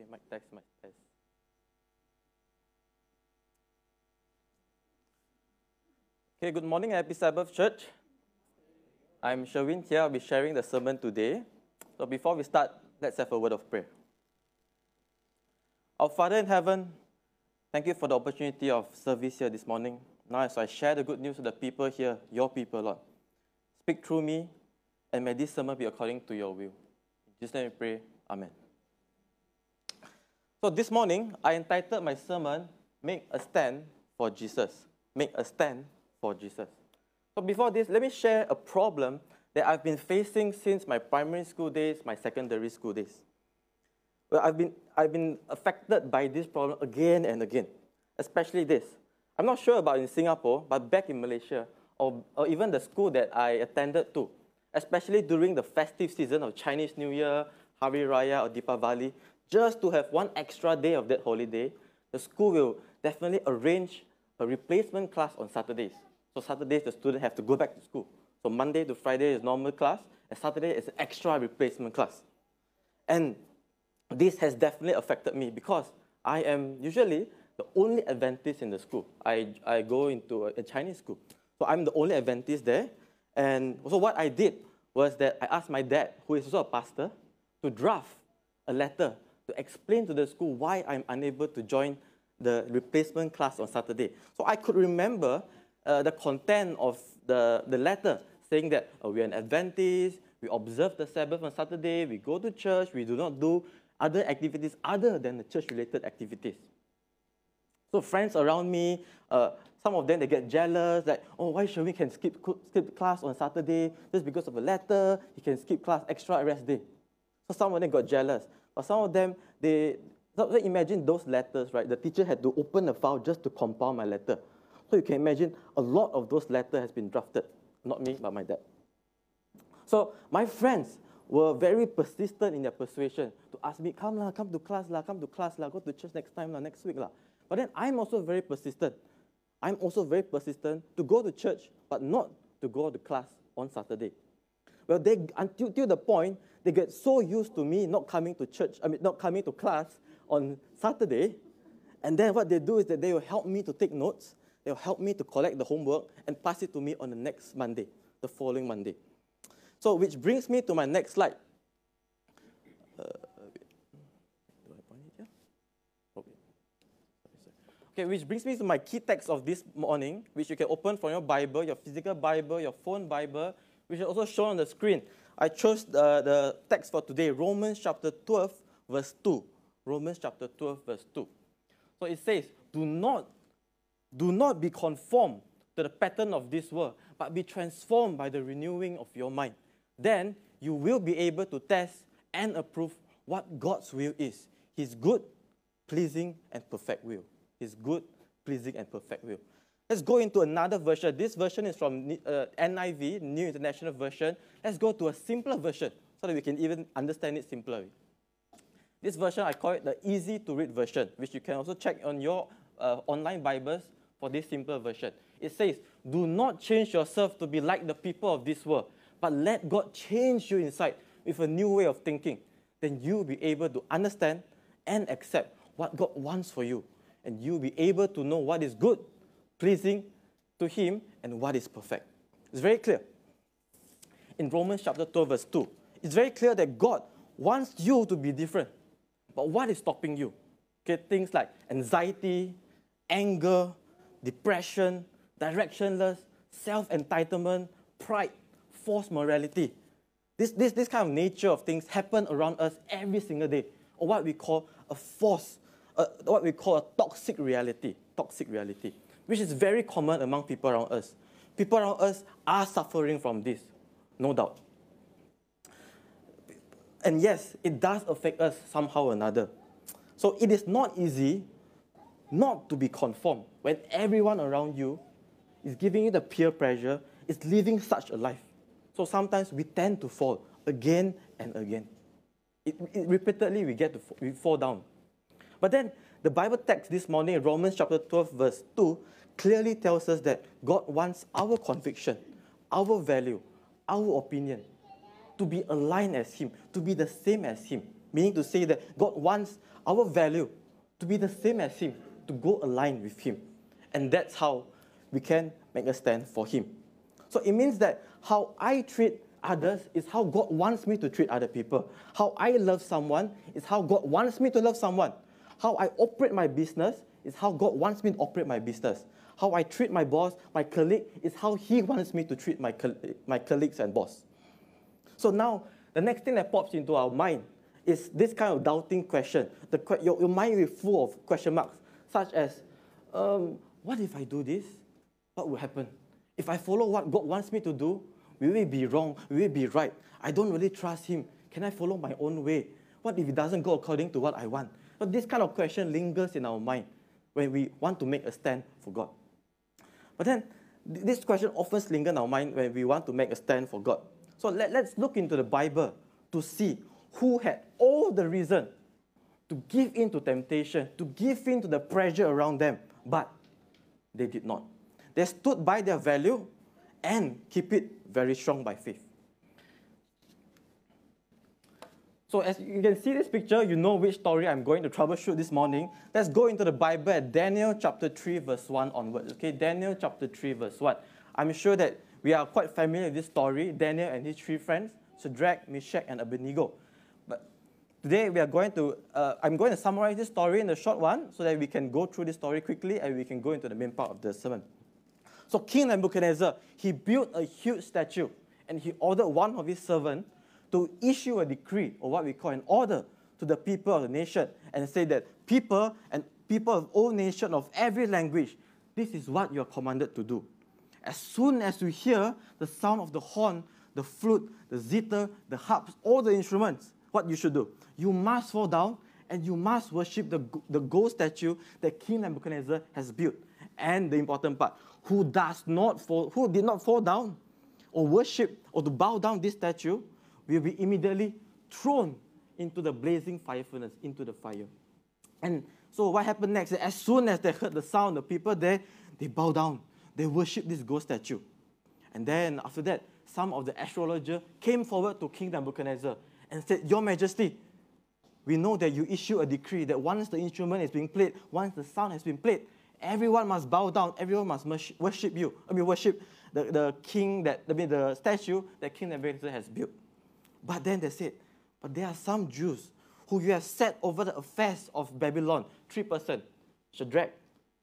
Okay, mic test, mic test. Okay, good morning, Happy Sabbath Church. I'm Sherwin here. I'll be sharing the sermon today. So before we start, let's have a word of prayer. Our Father in heaven, thank you for the opportunity of service here this morning. Now, as I share the good news to the people here, your people, Lord, speak through me, and may this sermon be according to your will. In Jesus' name we pray. Amen. So this morning, I entitled my sermon, Make a Stand for Jesus. Make a Stand for Jesus. So before this, let me share a problem that I've been facing since my primary school days, my secondary school days. Well, I've been, I've been affected by this problem again and again, especially this. I'm not sure about in Singapore, but back in Malaysia, or, or even the school that I attended to, especially during the festive season of Chinese New Year, Hari Raya, or Deepavali, just to have one extra day of that holiday, the school will definitely arrange a replacement class on Saturdays. So Saturdays, the students have to go back to school. So Monday to Friday is normal class, and Saturday is an extra replacement class. And this has definitely affected me because I am usually the only Adventist in the school. I, I go into a, a Chinese school. So I'm the only Adventist there. And so what I did was that I asked my dad, who is also a pastor, to draft a letter to explain to the school why I'm unable to join the replacement class on Saturday. So I could remember uh, the content of the, the letter saying that uh, we are an Adventist, we observe the Sabbath on Saturday, we go to church, we do not do other activities other than the church-related activities. So friends around me, uh, some of them, they get jealous, like, oh, why should we can skip, skip class on Saturday just because of a letter? He can skip class extra rest day. So some of them got jealous. But some of them, they, so imagine those letters, right? The teacher had to open a file just to compile my letter. So you can imagine a lot of those letters has been drafted. Not me, but my dad. So my friends were very persistent in their persuasion to ask me, come lah, come to class lah, come to class lah, go to church next time lah, next week lah. But then I'm also very persistent. I'm also very persistent to go to church, but not to go to class on Saturday. Well, they until, the point they get so used to me not coming to church, I mean not coming to class on Saturday, and then what they do is that they will help me to take notes, they'll help me to collect the homework and pass it to me on the next Monday, the following Monday. So, which brings me to my next slide. Uh, Okay, which brings me to my key text of this morning, which you can open from your Bible, your physical Bible, your phone Bible, which is also shown on the screen. I chose the, the text for today, Romans chapter 12, verse 2. Romans chapter 12, verse 2. So it says, Do not, do not be conformed to the pattern of this world, but be transformed by the renewing of your mind. Then you will be able to test and approve what God's will is His good, pleasing, and perfect will. His good, pleasing, and perfect will. Let's go into another version. This version is from uh, NIV, New International Version. Let's go to a simpler version so that we can even understand it simpler. This version, I call it the easy to read version, which you can also check on your uh, online Bibles for this simpler version. It says, Do not change yourself to be like the people of this world, but let God change you inside with a new way of thinking. Then you'll be able to understand and accept what God wants for you. And you'll be able to know what is good, pleasing to Him, and what is perfect. It's very clear. In Romans chapter 12, verse 2, it's very clear that God wants you to be different. But what is stopping you? Okay, things like anxiety, anger, depression, directionless, self entitlement, pride, false morality. This, this, this kind of nature of things happen around us every single day, or what we call a false, what we call a toxic reality. Toxic reality which is very common among people around us. People around us are suffering from this, no doubt. And yes, it does affect us somehow or another. So it is not easy not to be conformed when everyone around you is giving you the peer pressure, is living such a life. So sometimes we tend to fall again and again. It, it, repeatedly we get to we fall down. But then the Bible text this morning, Romans chapter 12, verse 2, clearly tells us that God wants our conviction, our value, our opinion to be aligned as Him, to be the same as Him. meaning to say that God wants our value to be the same as Him, to go aligned with Him. And that's how we can make a stand for Him. So it means that how I treat others is how God wants me to treat other people. How I love someone is how God wants me to love someone. How I operate my business is how God wants me to operate my business. How I treat my boss, my colleague, is how He wants me to treat my, my colleagues and boss. So now, the next thing that pops into our mind is this kind of doubting question. The, your, your mind will be full of question marks, such as, um, what if I do this? What will happen? If I follow what God wants me to do, will it be wrong? Will it be right? I don't really trust Him. Can I follow my own way? What if it doesn't go according to what I want? So this kind of question lingers in our mind when we want to make a stand for God. But then, this question often lingers in our mind when we want to make a stand for God. So let, let's look into the Bible to see who had all the reason to give in to temptation, to give in to the pressure around them, but they did not. They stood by their value and keep it very strong by faith. So as you can see this picture, you know which story I'm going to troubleshoot this morning. Let's go into the Bible at Daniel chapter 3 verse 1 onwards. Okay, Daniel chapter 3 verse 1. I'm sure that we are quite familiar with this story, Daniel and his three friends, Shadrach, Meshach, and Abednego. But today we are going to, uh, I'm going to summarize this story in a short one so that we can go through this story quickly and we can go into the main part of the sermon. So King Nebuchadnezzar, he built a huge statue and he ordered one of his servants to issue a decree, or what we call an order, to the people of the nation and say that people and people of all nations of every language, this is what you're commanded to do. As soon as you hear the sound of the horn, the flute, the zither, the harps, all the instruments, what you should do? You must fall down and you must worship the, the gold statue that King Nebuchadnezzar has built. And the important part, who does not fall, who did not fall down or worship or to bow down this statue will be immediately thrown into the blazing fire furnace, into the fire. And so what happened next? As soon as they heard the sound, the people there, they bow down. They worship this ghost statue. And then after that, some of the astrologers came forward to King Nebuchadnezzar and said, Your Majesty, we know that you issue a decree that once the instrument is being played, once the sound has been played, everyone must bow down, everyone must worship you. I mean, worship the, the king that, I mean, the statue that King Nebuchadnezzar has built. But then they said, But there are some Jews who you have set over the affairs of Babylon, three persons, Shadrach,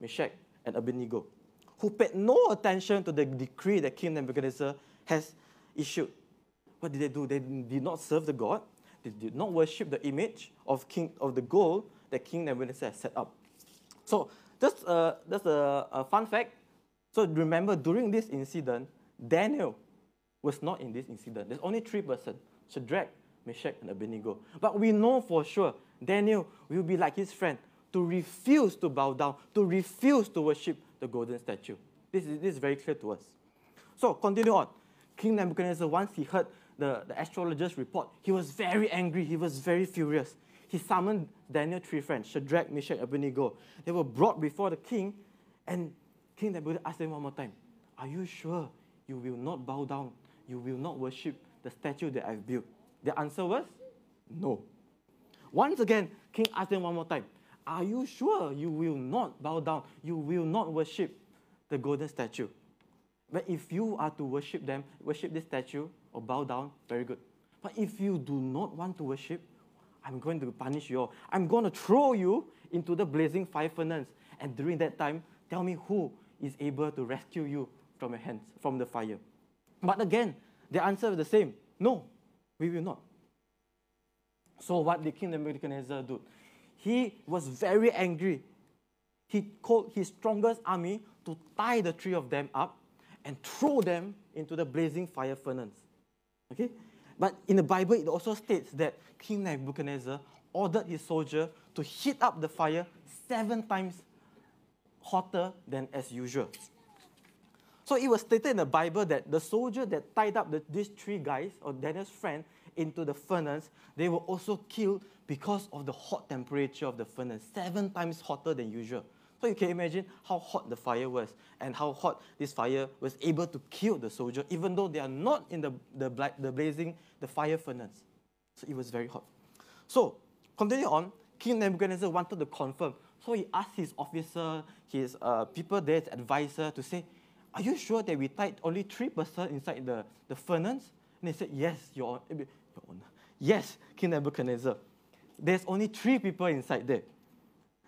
Meshach, and Abednego, who paid no attention to the decree that King Nebuchadnezzar has issued. What did they do? They did not serve the God. They did not worship the image of king of the gold that King Nebuchadnezzar set up. So that's, uh, that's a, a fun fact. So remember, during this incident, Daniel was not in this incident. There's only three persons. Shadrach, Meshach, and Abednego. But we know for sure Daniel will be like his friend to refuse to bow down, to refuse to worship the golden statue. This is, this is very clear to us. So, continue on. King Nebuchadnezzar, once he heard the, the astrologer's report, he was very angry, he was very furious. He summoned Daniel three friends, Shadrach, Meshach, and Abednego. They were brought before the king, and King Nebuchadnezzar asked them one more time, Are you sure you will not bow down? You will not worship the statue that I've built? The answer was no. Once again, King asked them one more time, Are you sure you will not bow down? You will not worship the golden statue? But if you are to worship them, worship this statue or bow down, very good. But if you do not want to worship, I'm going to punish you all. I'm going to throw you into the blazing fire furnace. And during that time, tell me who is able to rescue you from your hands, from the fire. But again, the answer is the same. No, we will not. So what did King Nebuchadnezzar do? He was very angry. He called his strongest army to tie the three of them up and throw them into the blazing fire furnace. Okay? But in the Bible, it also states that King Nebuchadnezzar ordered his soldier to heat up the fire seven times hotter than as usual. So it was stated in the Bible that the soldier that tied up the, these three guys, or Daniel's friend, into the furnace, they were also killed because of the hot temperature of the furnace, seven times hotter than usual. So you can imagine how hot the fire was and how hot this fire was able to kill the soldier, even though they are not in the, the, the blazing, the fire furnace. So it was very hot. So, continue on, King Nebuchadnezzar wanted to confirm. So he asked his officer, his uh, people there, advisor, to say, Are you sure that we tied only three persons inside the, the furnace? And they said, Yes, your, your honor. Yes, King Nebuchadnezzar. There's only three people inside there.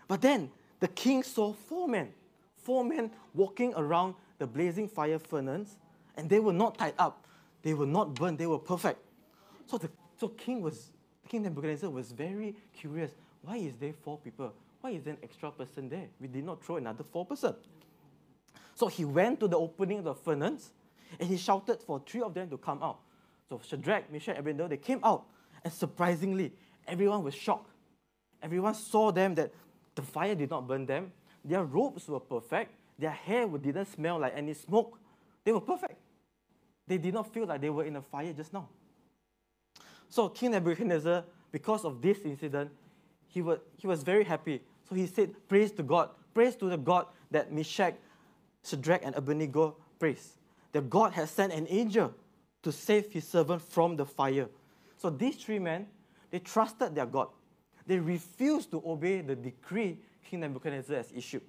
But then the king saw four men, four men walking around the blazing fire furnace, and they were not tied up. They were not burned. They were perfect. So the so king was King Nebuchadnezzar was very curious. Why is there four people? Why is there an extra person there? We did not throw another four person. So he went to the opening of the furnace and he shouted for three of them to come out. So Shadrach, Meshach, and Abednego, they came out. And surprisingly, everyone was shocked. Everyone saw them that the fire did not burn them. Their robes were perfect. Their hair didn't smell like any smoke. They were perfect. They did not feel like they were in a fire just now. So King Nebuchadnezzar, because of this incident, he was, he was very happy. So he said, Praise to God. Praise to the God that Meshach, Shadrach, and Abednego praise. That God has sent an angel to save his servant from the fire. So these three men, they trusted their God. They refused to obey the decree King Nebuchadnezzar has issued.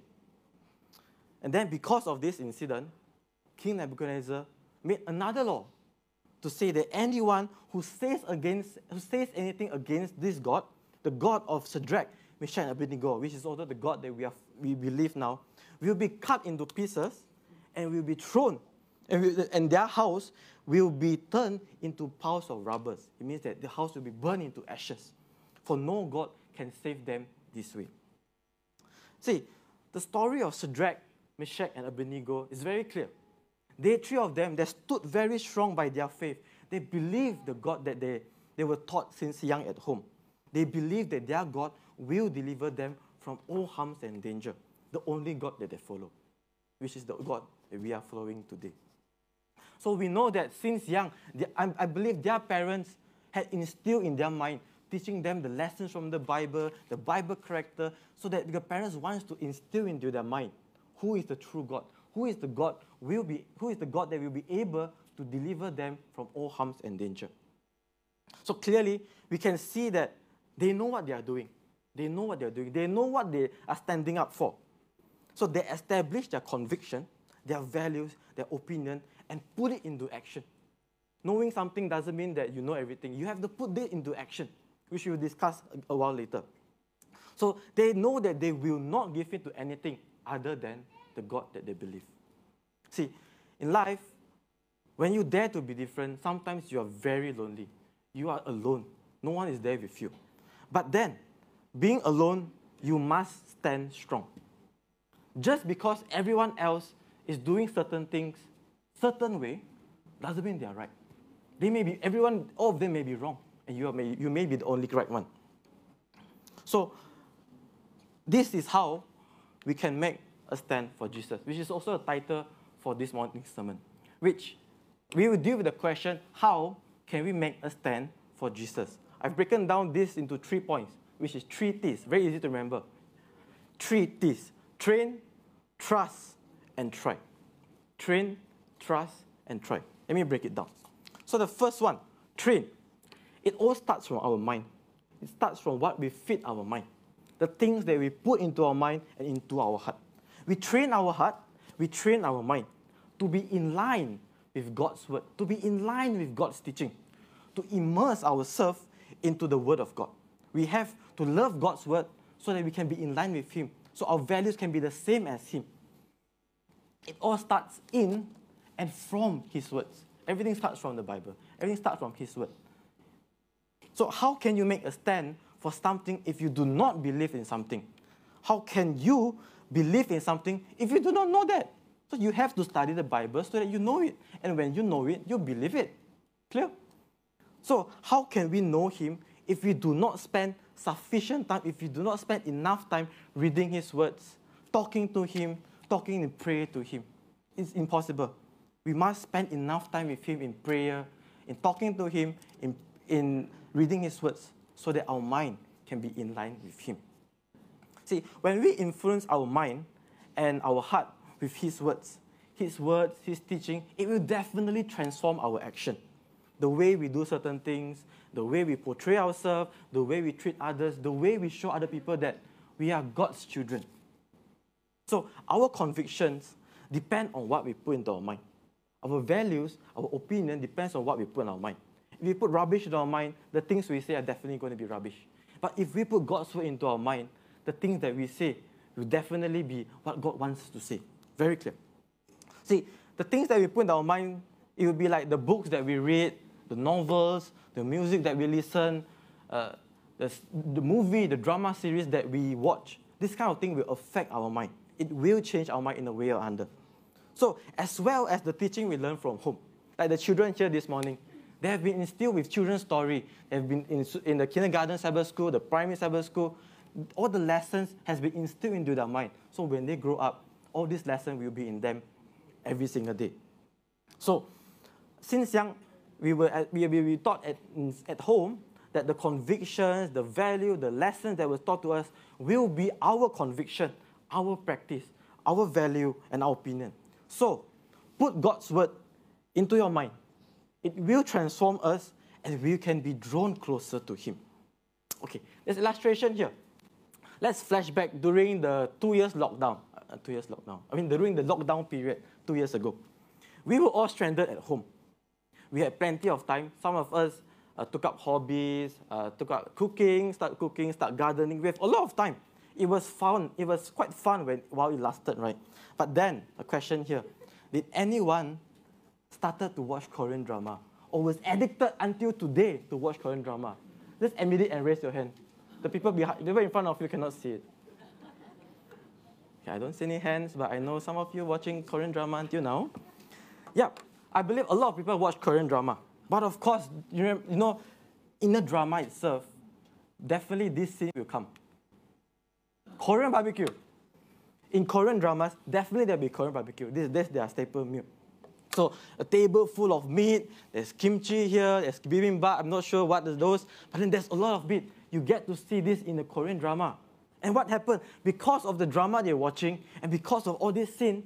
And then, because of this incident, King Nebuchadnezzar made another law to say that anyone who says against, who says anything against this God, the God of Shadrach, Meshach, and Abednego, which is also the God that we, have, we believe now, will be cut into pieces and will be thrown, and, and their house will be turned into piles of rubble. It means that the house will be burned into ashes. For no God can save them this way. See, the story of Shadrach, Meshach, and Abednego is very clear. They, three of them, they stood very strong by their faith. They believed the God that they, they were taught since young at home. They believed that their God will deliver them from all harms and danger. The only God that they follow, which is the God that we are following today. So we know that since young, they, I, I believe their parents had instilled in their mind, teaching them the lessons from the Bible, the Bible character, so that the parents wants to instill into their mind who is the true God, who is the God will be who is the God that will be able to deliver them from all harms and danger. So clearly, we can see that they know what they are doing. They know what they are doing. They know what they are standing up for. So they establish their conviction, their values, their opinion, and put it into action. Knowing something doesn't mean that you know everything. You have to put it into action, which we'll discuss a while later. So they know that they will not give in to anything other than the God that they believe. See, in life, when you dare to be different, sometimes you are very lonely. You are alone. No one is there with you. But then, being alone, you must stand strong. Just because everyone else is doing certain things certain way, doesn't mean they are right. They may be, everyone, all of them may be wrong, and you, may, you may be the only correct one. So, this is how we can make a stand for Jesus, which is also a title for this morning's sermon, which we will deal with the question how can we make a stand for Jesus? I've broken down this into three points, which is three T's, very easy to remember. Three T's train, trust, and try. Train, trust, and try. Let me break it down. So, the first one, train. It all starts from our mind. It starts from what we feed our mind, the things that we put into our mind and into our heart. We train our heart we train our mind to be in line with God's word, to be in line with God's teaching, to immerse ourselves into the word of God. We have to love God's word so that we can be in line with Him, so our values can be the same as Him. It all starts in and from His words. Everything starts from the Bible, everything starts from His word. So, how can you make a stand for something if you do not believe in something? How can you believe in something if you do not know that. So you have to study the Bible so that you know it. And when you know it, you believe it. Clear? So, how can we know Him if we do not spend sufficient time, if we do not spend enough time reading His words, talking to Him, talking in prayer to Him? It's impossible. We must spend enough time with Him in prayer, in talking to Him, in, in reading His words, so that our mind can be in line with Him. See, when we influence our mind and our heart with His words, His words, His teaching, it will definitely transform our action. The way we do certain things, the way we portray ourselves, the way we treat others, the way we show other people that we are God's children. So our convictions depend on what we put into our mind. Our values, our opinion depends on what we put in our mind. If we put rubbish into our mind, the things we say are definitely going to be rubbish. But if we put God's word into our mind, the things that we say will definitely be what God wants to say. Very clear. See, the things that we put in our mind, it will be like the books that we read, the novels, the music that we listen, uh, the, the movie, the drama series that we watch. This kind of thing will affect our mind. It will change our mind in a way or another. So, as well as the teaching we learn from home, like the children here this morning, they have been instilled with children's story. They have been in, in the kindergarten Sabbath school, the primary Sabbath school. All the lessons has been instilled into their mind. So when they grow up, all these lessons will be in them every single day. So, since young, we were at, we, we taught at, at home that the convictions, the value, the lessons that was taught to us will be our conviction, our practice, our value, and our opinion. So, put God's word into your mind. It will transform us and we can be drawn closer to Him. Okay, there's illustration here. Let's flash back during the two years lockdown. Uh, two years lockdown. I mean, during the lockdown period two years ago. We were all stranded at home. We had plenty of time. Some of us uh, took up hobbies, uh, took up cooking, start cooking, start gardening. We have a lot of time. It was fun. It was quite fun when, while it lasted, right? But then, a question here. Did anyone started to watch Korean drama or was addicted until today to watch Korean drama? Just admit it and raise your hand. The people behind, the people in front of you cannot see it. Okay, I don't see any hands, but I know some of you watching Korean drama until now. Yeah, I believe a lot of people watch Korean drama. But of course, you know, in the drama itself, definitely this scene will come. Korean barbecue. In Korean dramas, definitely there'll be Korean barbecue. This, is their staple meal. So a table full of meat, there's kimchi here, there's bibimbap, I'm not sure what is those, but then there's a lot of meat. You get to see this in the Korean drama. And what happened? Because of the drama they're watching and because of all this sin,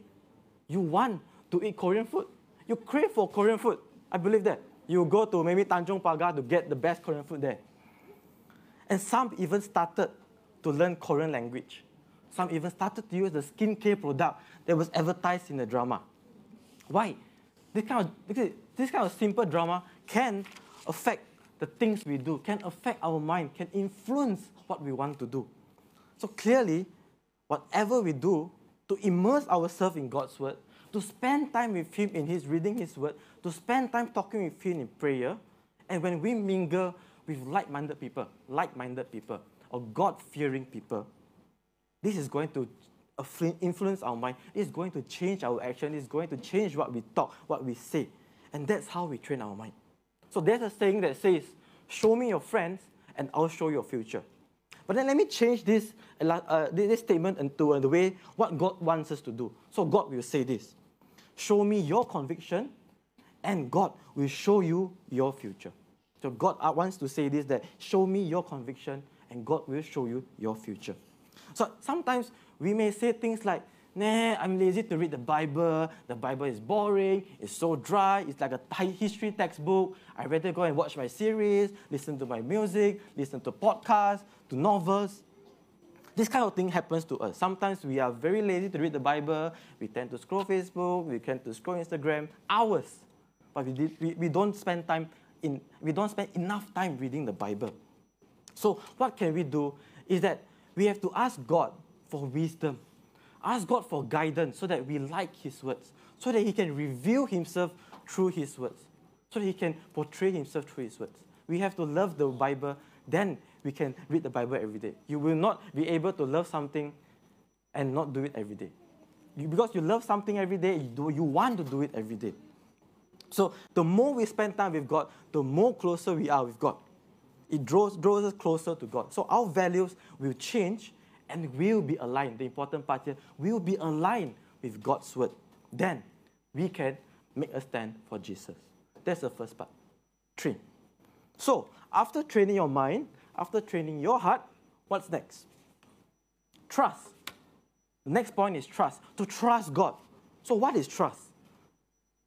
you want to eat Korean food. You crave for Korean food. I believe that. You go to maybe Tanjong Pagar to get the best Korean food there. And some even started to learn Korean language. Some even started to use the skincare product that was advertised in the drama. Why? This kind of, this kind of simple drama can affect the things we do, can affect our mind, can influence what we want to do. So clearly, whatever we do to immerse ourselves in God's word, to spend time with Him in His reading His word, to spend time talking with Him in prayer, and when we mingle with like minded people, like minded people, or God fearing people, this is going to influence our mind. Is going to change our action. It's going to change what we talk, what we say. And that's how we train our mind. So there's a saying that says, Show me your friends, and I'll show you your future. But then let me change this, uh, this statement into the way what God wants us to do. So God will say this Show me your conviction, and God will show you your future. So God uh, wants to say this that show me your conviction, and God will show you your future. So sometimes we may say things like, nah, I'm lazy to read the Bible. The Bible is boring. It's so dry. It's like a history textbook. I'd rather go and watch my series, listen to my music, listen to podcasts, to novels. This kind of thing happens to us. Sometimes we are very lazy to read the Bible. We tend to scroll Facebook. We tend to scroll Instagram hours. But we, did, we, we don't spend time in, we don't spend enough time reading the Bible. So what can we do is that we have to ask God for wisdom. Ask God for guidance so that we like His words, so that He can reveal Himself through His words, so that He can portray Himself through His words. We have to love the Bible, then we can read the Bible every day. You will not be able to love something and not do it every day. You, because you love something every day, you, do, you want to do it every day. So the more we spend time with God, the more closer we are with God. It draws, draws us closer to God. So our values will change and will be aligned. The important part here will be aligned with God's word. Then we can make a stand for Jesus. That's the first part. Train. So, after training your mind, after training your heart, what's next? Trust. The next point is trust. To trust God. So, what is trust?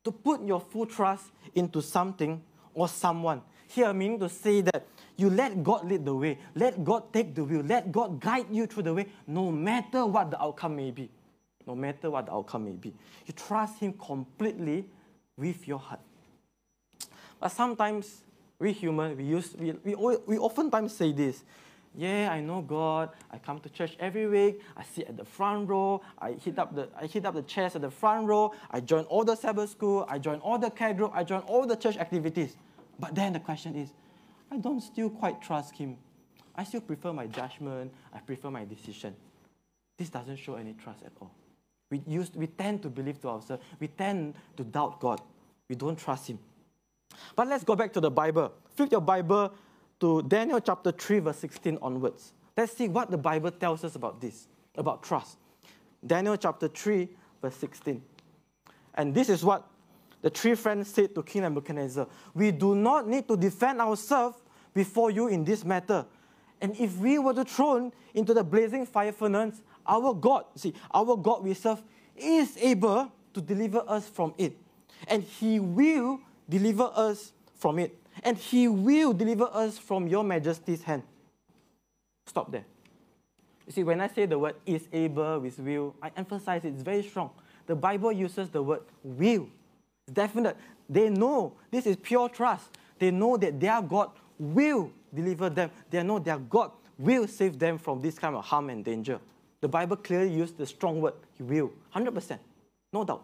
To put your full trust into something or someone. Here, meaning to say that you let God lead the way, let God take the wheel, let God guide you through the way, no matter what the outcome may be. No matter what the outcome may be. You trust Him completely with your heart. But sometimes we human, we, use, we, we, we oftentimes say this. Yeah, I know God. I come to church every week. I sit at the front row. I hit up the, I hit up the chairs at the front row. I join all the Sabbath school. I join all the care group. I join all the church activities. But then the question is, I don't still quite trust Him. I still prefer my judgment. I prefer my decision. This doesn't show any trust at all. We, use, we tend to believe to ourselves. We tend to doubt God. We don't trust Him. But let's go back to the Bible. Flip your Bible to Daniel chapter 3, verse 16 onwards. Let's see what the Bible tells us about this, about trust. Daniel chapter 3, verse 16. And this is what the three friends said to King Nebuchadnezzar We do not need to defend ourselves before you in this matter. And if we were to thrown into the blazing fire furnace, our God, see, our God we serve is able to deliver us from it. And He will deliver us from it. And He will deliver us from your majesty's hand. Stop there. You see, when I say the word is able with will, I emphasize it's very strong. The Bible uses the word will. It's definite. They know this is pure trust. They know that their God will deliver them. They know their God will save them from this kind of harm and danger. The Bible clearly used the strong word, He will. 100%. No doubt.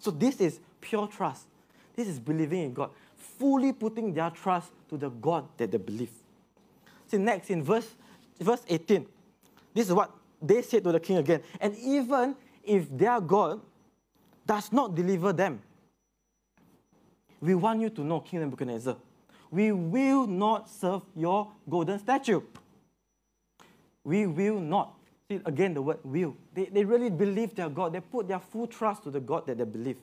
So this is pure trust. This is believing in God, fully putting their trust to the God that they believe. See, next in verse, verse 18, this is what they said to the king again. And even if their God does not deliver them, we want you to know, King Nebuchadnezzar, we will not serve your golden statue. We will not. See, again, the word will. They, they really believe their God. They put their full trust to the God that they believe.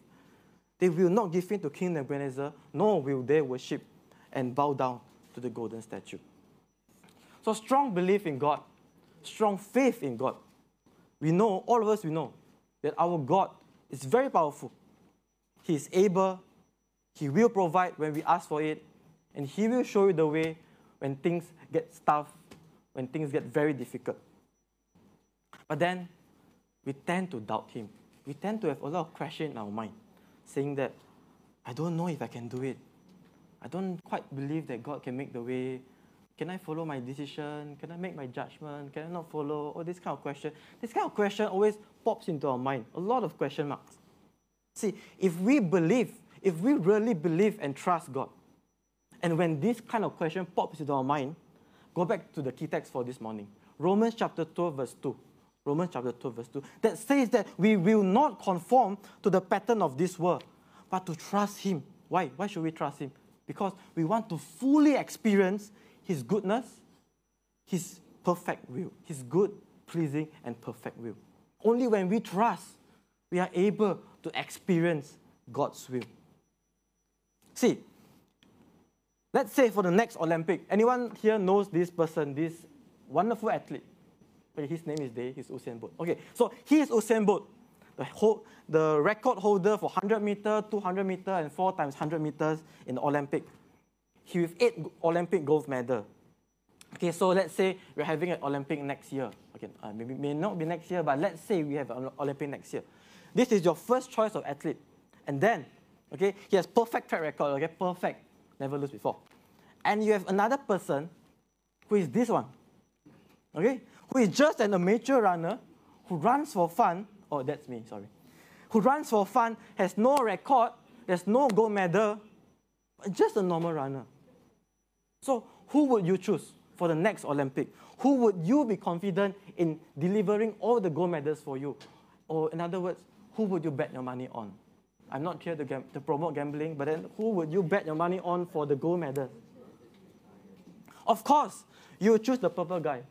They will not give in to King Nebuchadnezzar, nor will they worship and bow down to the golden statue. So, strong belief in God, strong faith in God. We know, all of us, we know that our God is very powerful. He is able, He will provide when we ask for it, and He will show you the way when things get tough, when things get very difficult. But then, we tend to doubt Him. We tend to have a lot of questions in our mind saying that I don't know if I can do it. I don't quite believe that God can make the way. Can I follow my decision? Can I make my judgment? Can I not follow? All this kind of question. This kind of question always pops into our mind. A lot of question marks. See, if we believe, if we really believe and trust God, and when this kind of question pops into our mind, go back to the key text for this morning. Romans chapter 12, verse 2. Romans chapter 2, verse 2, that says that we will not conform to the pattern of this world, but to trust Him. Why? Why should we trust Him? Because we want to fully experience His goodness, His perfect will, His good, pleasing, and perfect will. Only when we trust, we are able to experience God's will. See, let's say for the next Olympic, anyone here knows this person, this wonderful athlete? His name is Day, he's Usain Bolt. Okay, so he is Usain Bolt, the, whole, the record holder for 100 meter, 200 meter, and 4 times 100 meters in the Olympic. He with 8 Olympic gold medal. Okay, so let's say we're having an Olympic next year. Okay, uh, maybe may not be next year, but let's say we have an Olympic next year. This is your first choice of athlete. And then, okay, he has perfect track record, okay, perfect, never lose before. And you have another person who is this one. Okay, who is just an amateur runner who runs for fun. Oh, that's me, sorry. Who runs for fun, has no record, there's no gold medal, just a normal runner. So, who would you choose for the next Olympic? Who would you be confident in delivering all the gold medals for you? Or, in other words, who would you bet your money on? I'm not here to, to promote gambling, but then who would you bet your money on for the gold medal? Of course, you choose the purple guy.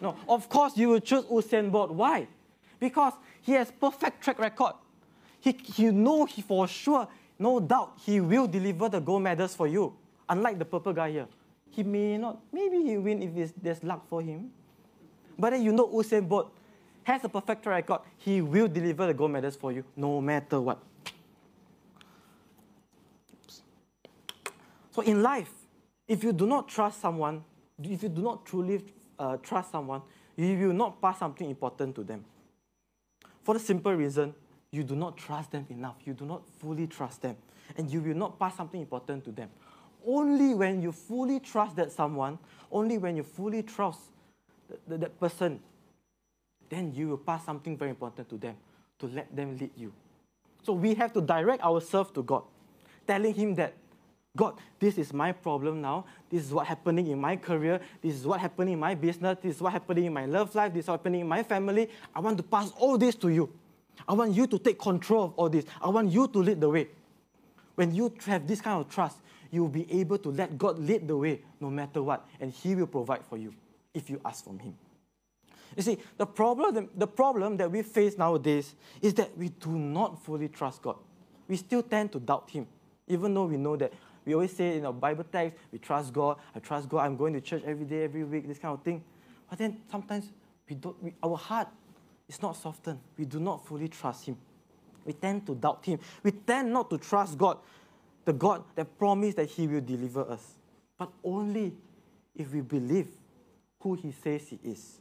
No, of course you will choose Usain Bolt. Why? Because he has perfect track record. He, he know he for sure, no doubt, he will deliver the gold medals for you. Unlike the purple guy here. He may not, maybe he win if there's luck for him. But then you know Usain Bolt has a perfect track record. He will deliver the gold medals for you, no matter what. So in life, if you do not trust someone, if you do not truly uh, trust someone, you will not pass something important to them. For the simple reason, you do not trust them enough. You do not fully trust them. And you will not pass something important to them. Only when you fully trust that someone, only when you fully trust that, that person, then you will pass something very important to them to let them lead you. So we have to direct ourselves to God, telling Him that, God, this is my problem now. This is what happening in my career. This is what happening in my business. This is what happening in my love life. This is what happening in my family. I want to pass all this to you. I want you to take control of all this. I want you to lead the way. When you have this kind of trust, you will be able to let God lead the way no matter what, and He will provide for you if you ask from Him. You see, the problem, the problem that we face nowadays is that we do not fully trust God. We still tend to doubt Him, even though we know that we always say in our Bible text, we trust God, I trust God, I'm going to church every day, every week, this kind of thing. But then sometimes we don't, we, our heart is not softened. We do not fully trust Him. We tend to doubt Him. We tend not to trust God, the God that promised that He will deliver us. But only if we believe who He says He is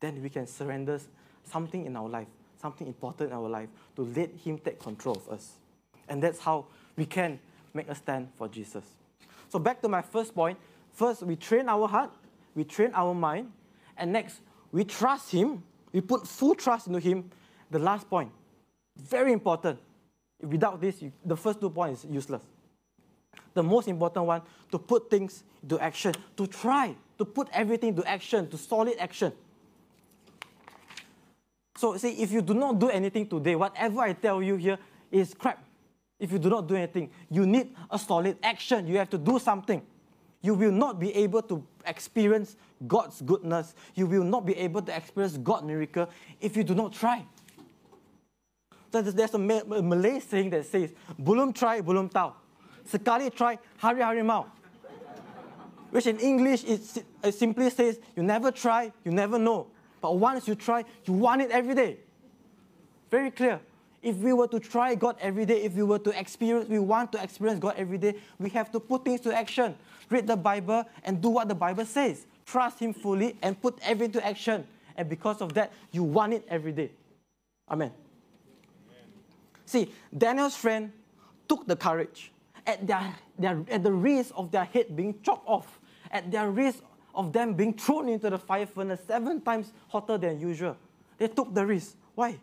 then we can surrender something in our life, something important in our life, to let Him take control of us. And that's how we can make a stand for Jesus. So, back to my first point first, we train our heart, we train our mind, and next, we trust Him, we put full trust into Him. The last point, very important. Without this, you, the first two points is useless. The most important one, to put things into action, to try, to put everything into action, to solid action. So, see, if you do not do anything today, whatever I tell you here is crap. If you do not do anything, you need a solid action. You have to do something. You will not be able to experience God's goodness. You will not be able to experience God's miracle if you do not try. There's a Malay saying that says, "Belum try, belum tahu." Sekali try, hari-hari mau. Which in English it simply says, "You never try, you never know." But once you try, you want it every day. Very clear. If we were to try God every day, if we were to experience, we want to experience God every day, we have to put things to action. Read the Bible and do what the Bible says. Trust Him fully and put everything to action. And because of that, you want it every day. Amen. Amen. See, Daniel's friend took the courage at, their, their, at the risk of their head being chopped off, at their risk of them being thrown into the fire furnace seven times hotter than usual. They took the risk. Why?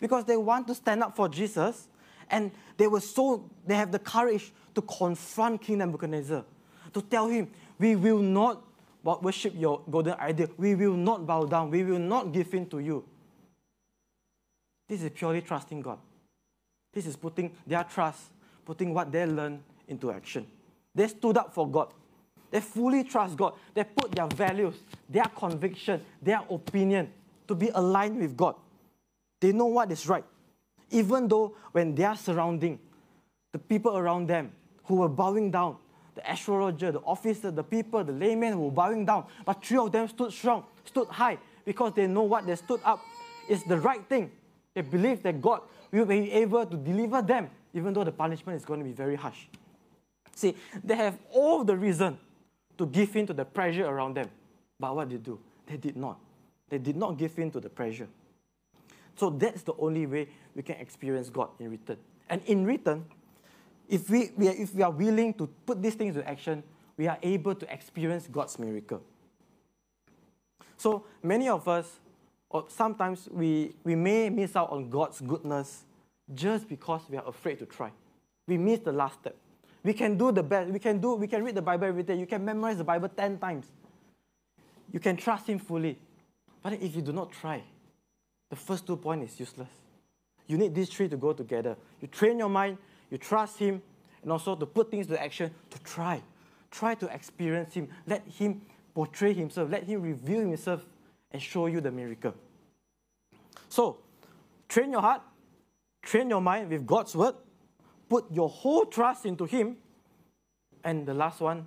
Because they want to stand up for Jesus and they were so, they have the courage to confront King Nebuchadnezzar, to tell him, we will not worship your golden idol. We will not bow down. We will not give in to you. This is purely trusting God. This is putting their trust, putting what they learn into action. They stood up for God. They fully trust God. They put their values, their conviction, their opinion to be aligned with God. They know what is right. Even though when they are surrounding, the people around them who were bowing down, the astrologer, the officer, the people, the laymen who were bowing down, but three of them stood strong, stood high, because they know what they stood up is the right thing. They believe that God will be able to deliver them, even though the punishment is going to be very harsh. See, they have all the reason to give in to the pressure around them. But what did they do? They did not. They did not give in to the pressure. So that's the only way we can experience God in return. And in return, if we, we are, if we are willing to put these things into action, we are able to experience God's miracle. So many of us, or sometimes we, we may miss out on God's goodness just because we are afraid to try. We miss the last step. We can do the best. We can do, we can read the Bible every day. You can memorize the Bible 10 times. You can trust Him fully. But if you do not try, the first two points is useless. You need these three to go together. You train your mind, you trust Him, and also to put things to action, to try. Try to experience Him. Let Him portray Himself. Let Him reveal Himself and show you the miracle. So, train your heart, train your mind with God's word, put your whole trust into Him. And the last one,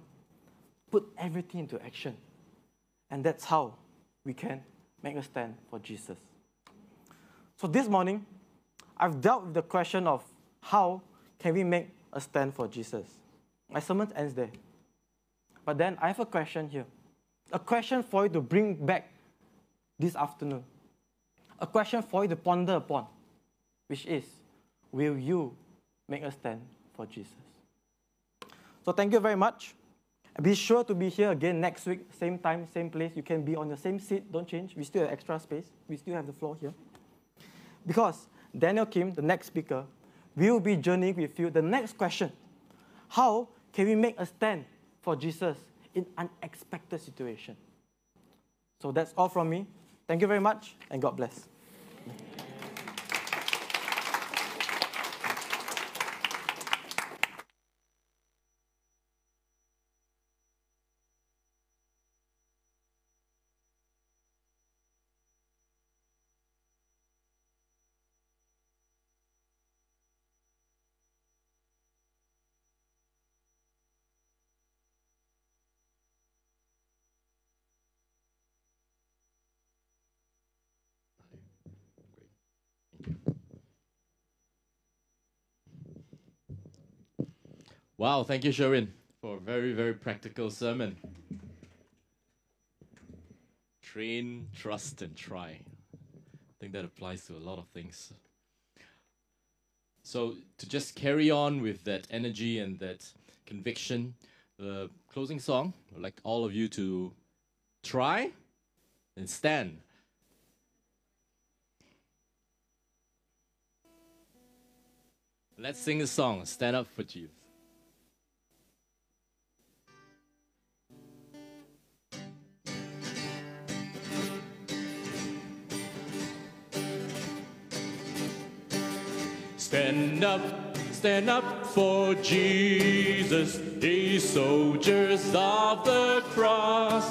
put everything into action. And that's how we can make a stand for Jesus. So this morning, I've dealt with the question of how can we make a stand for Jesus. My sermon ends there. But then I have a question here. A question for you to bring back this afternoon. A question for you to ponder upon, which is Will you make a stand for Jesus? So thank you very much. Be sure to be here again next week, same time, same place. You can be on the same seat, don't change. We still have extra space. We still have the floor here. Because Daniel Kim, the next speaker, will be journeying with you. The next question How can we make a stand for Jesus in unexpected situation? So that's all from me. Thank you very much, and God bless. Wow, thank you, Sherwin, for a very, very practical sermon. Train, trust, and try. I think that applies to a lot of things. So, to just carry on with that energy and that conviction, the closing song, I'd like all of you to try and stand. Let's sing the song, Stand Up for Jesus. Stand up, stand up for Jesus, ye soldiers of the cross.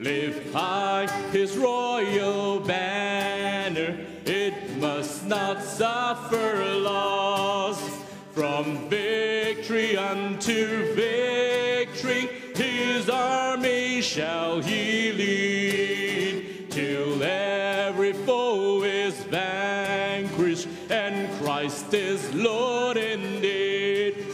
Lift high his royal banner, it must not suffer loss. From victory unto victory, his army shall he lead, Christ is Lord indeed.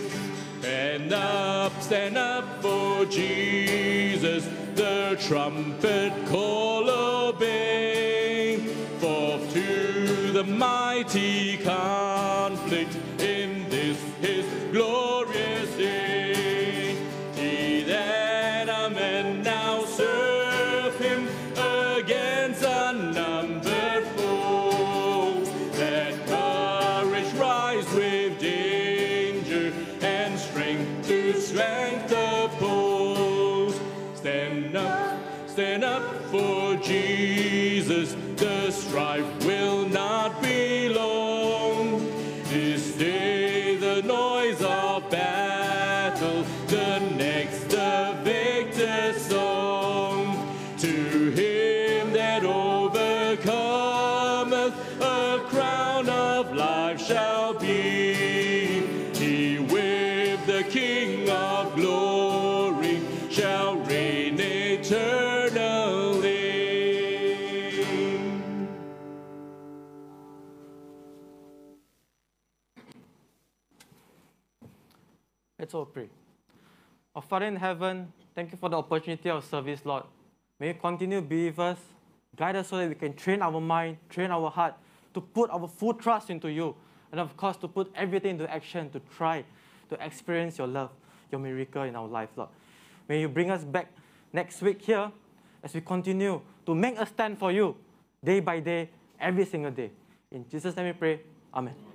Stand up, stand up for Jesus, the trumpet call obey. Forth to the mighty conflict Stand up, stand up for Jesus. The strife will not be Let's all pray. Our Father in heaven, thank you for the opportunity of service, Lord. May you continue to be with us, guide us so that we can train our mind, train our heart to put our full trust into you, and of course, to put everything into action to try to experience your love, your miracle in our life, Lord. May you bring us back next week here as we continue to make a stand for you day by day, every single day. In Jesus' name we pray. Amen.